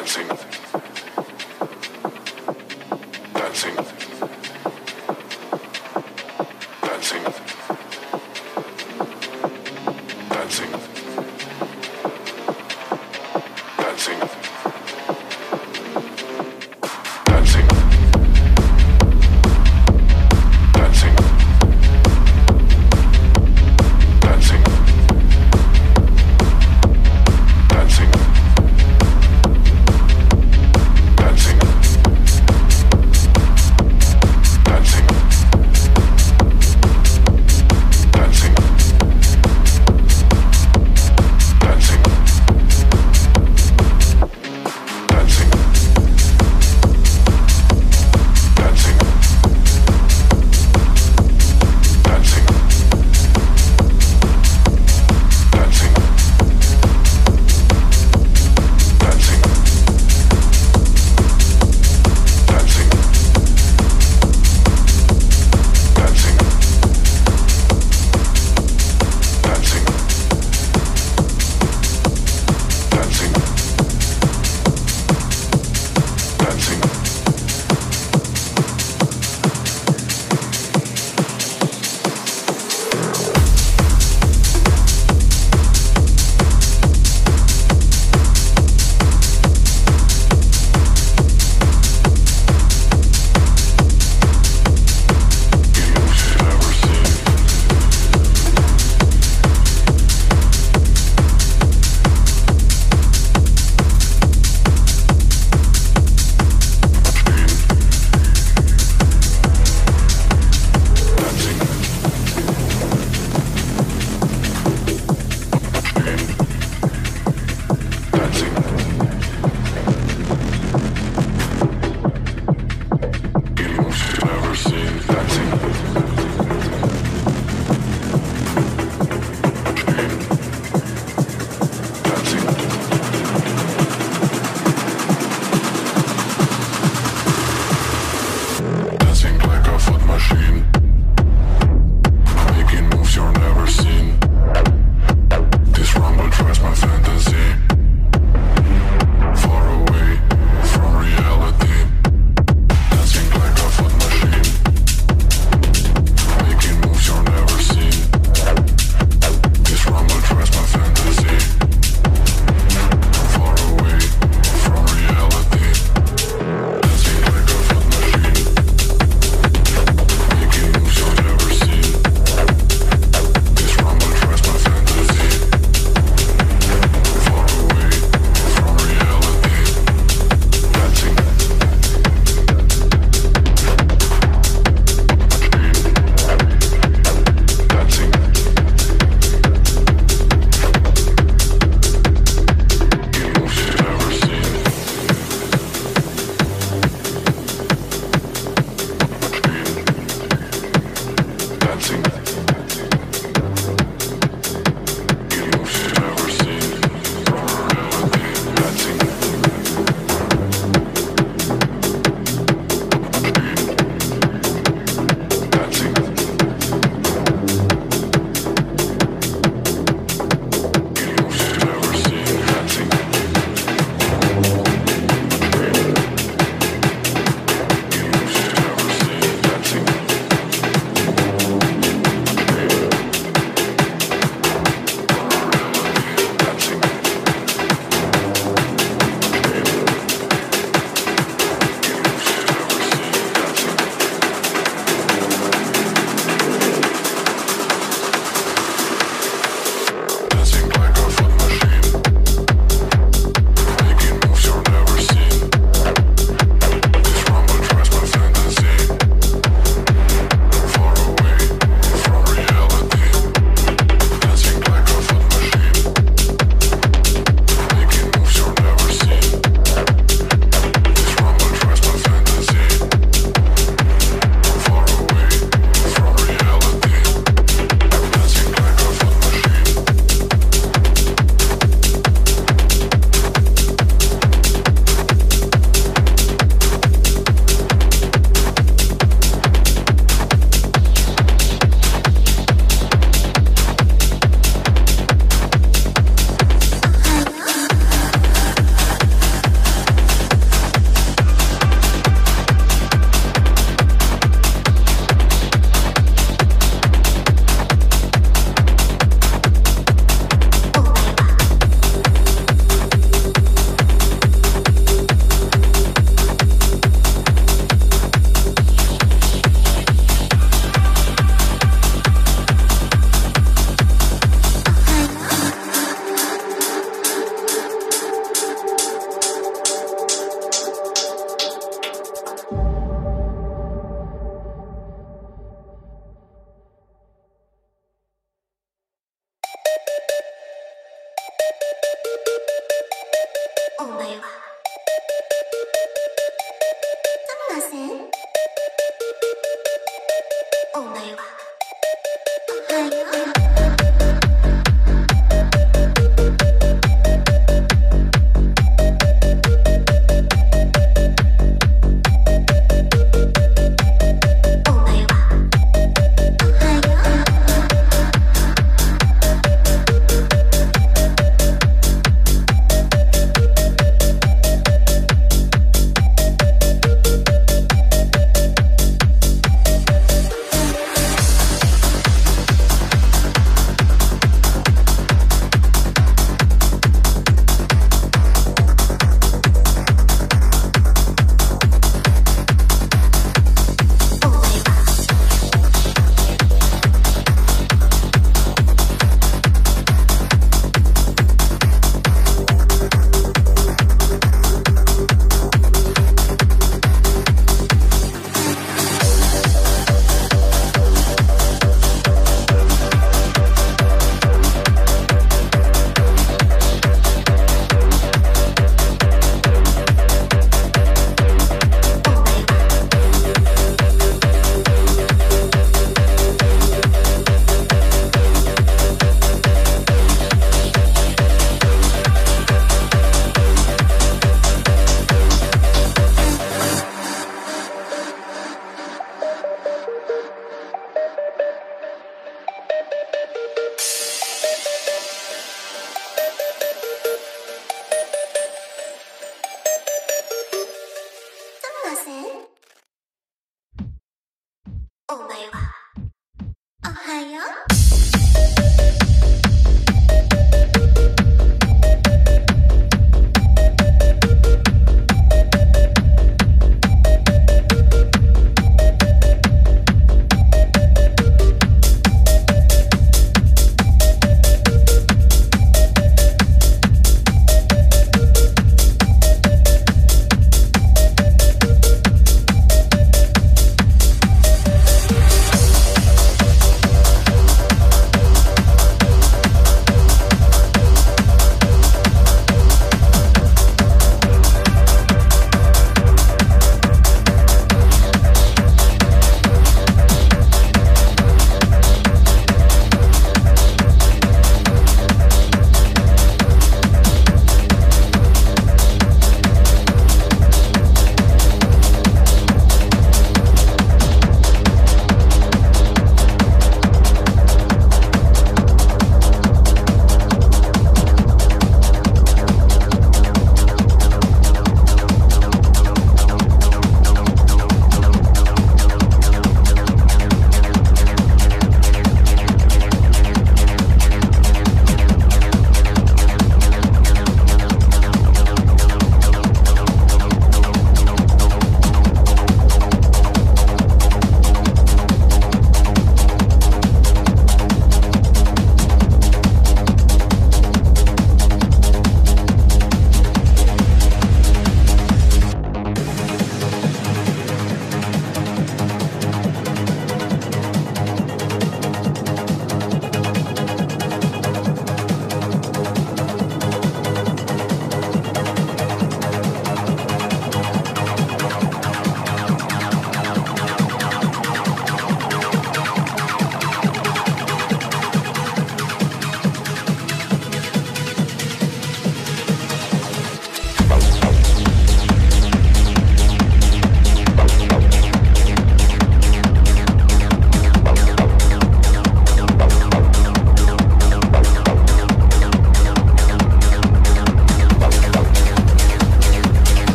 dancing.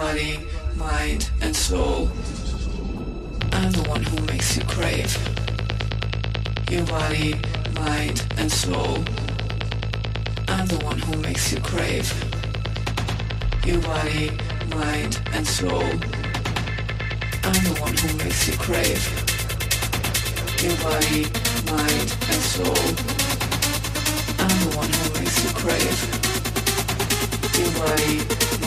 body, mind, and soul. I'm the one who makes you crave. Your body, mind, and soul. I'm the one who makes you crave. Your body, mind, and soul. I'm the one who makes you crave. Your body, mind, and soul. I'm the one who makes you crave. Your body,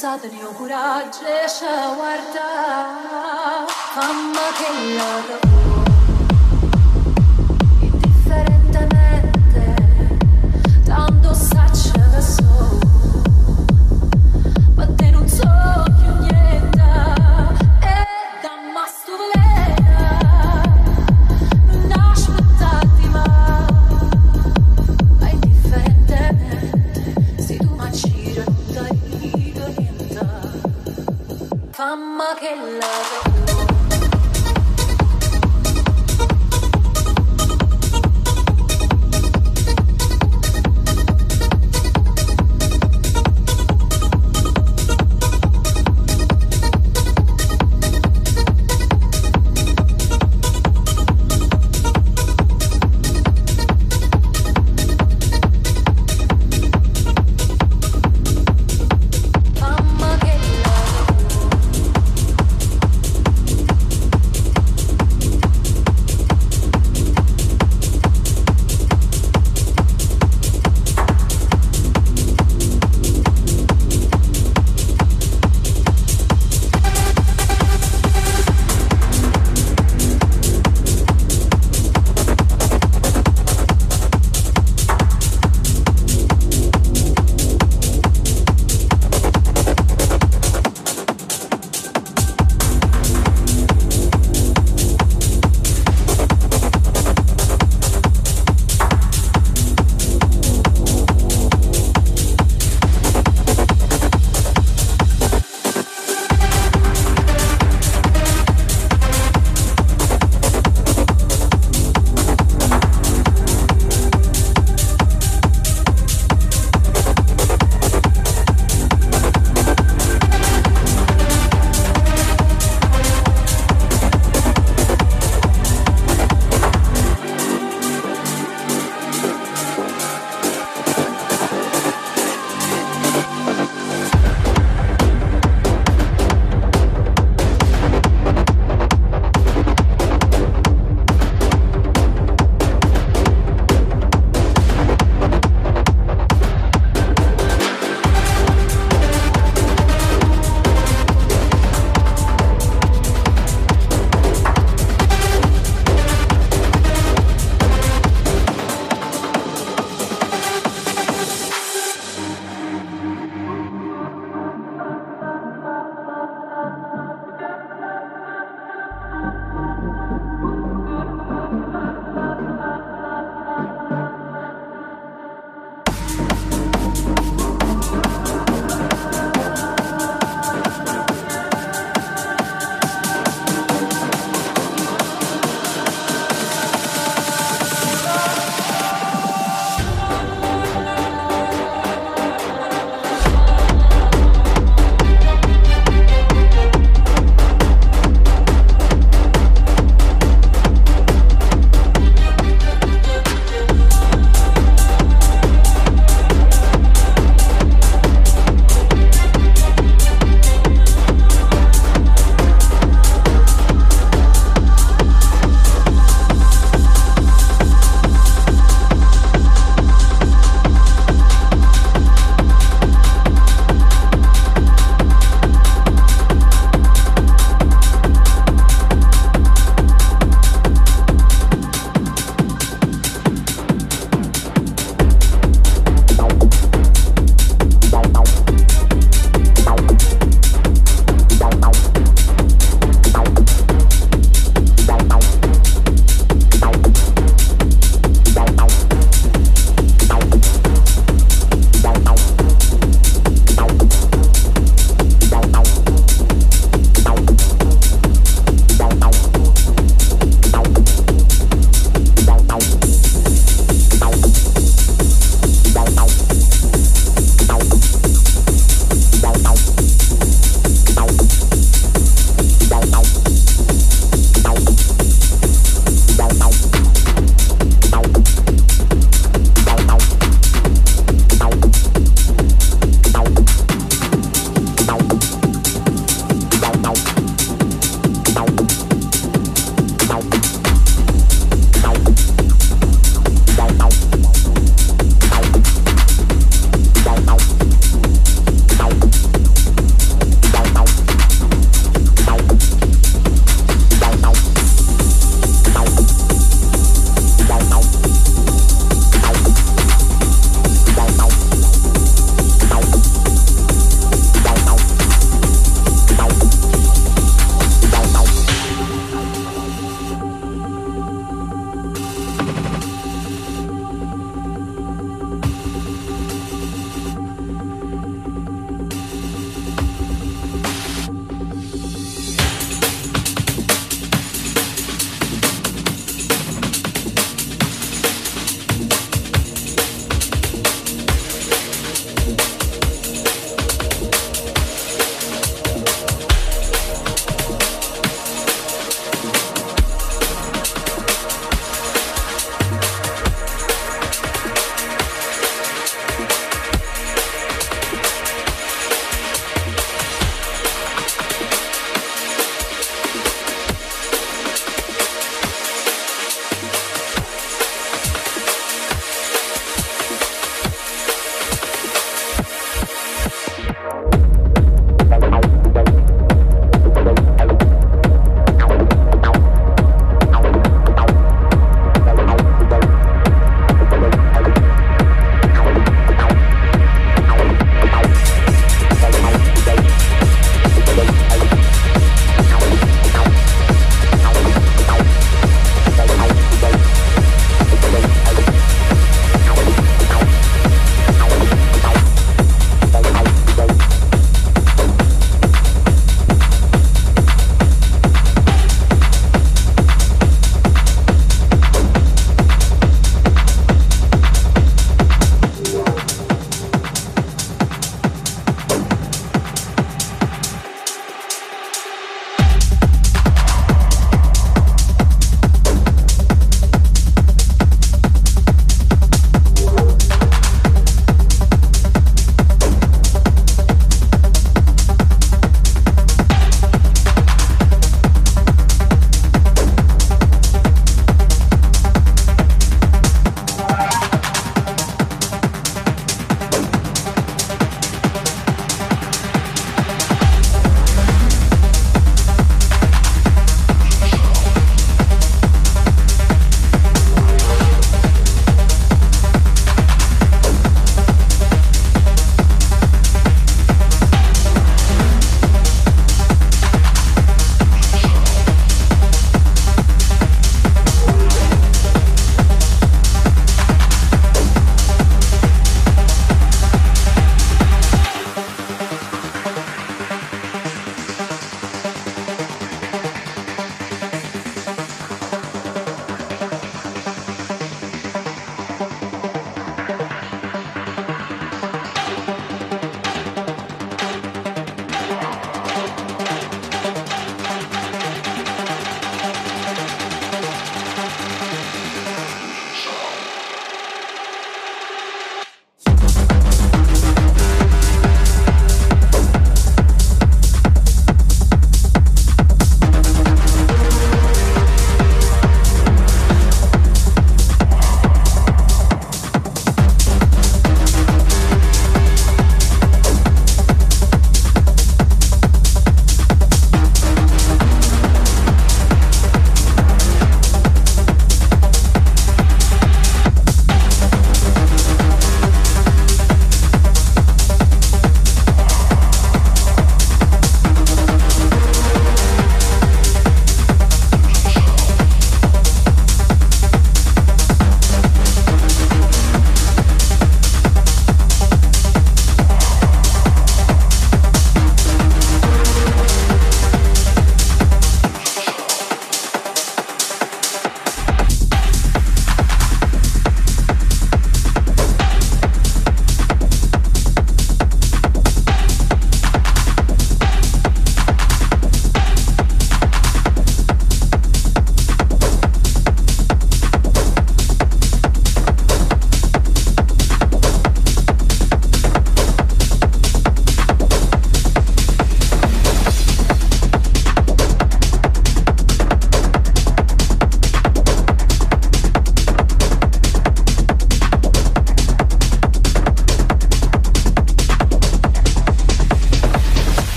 senza tenere coraggio e guarda. Mamma che la love che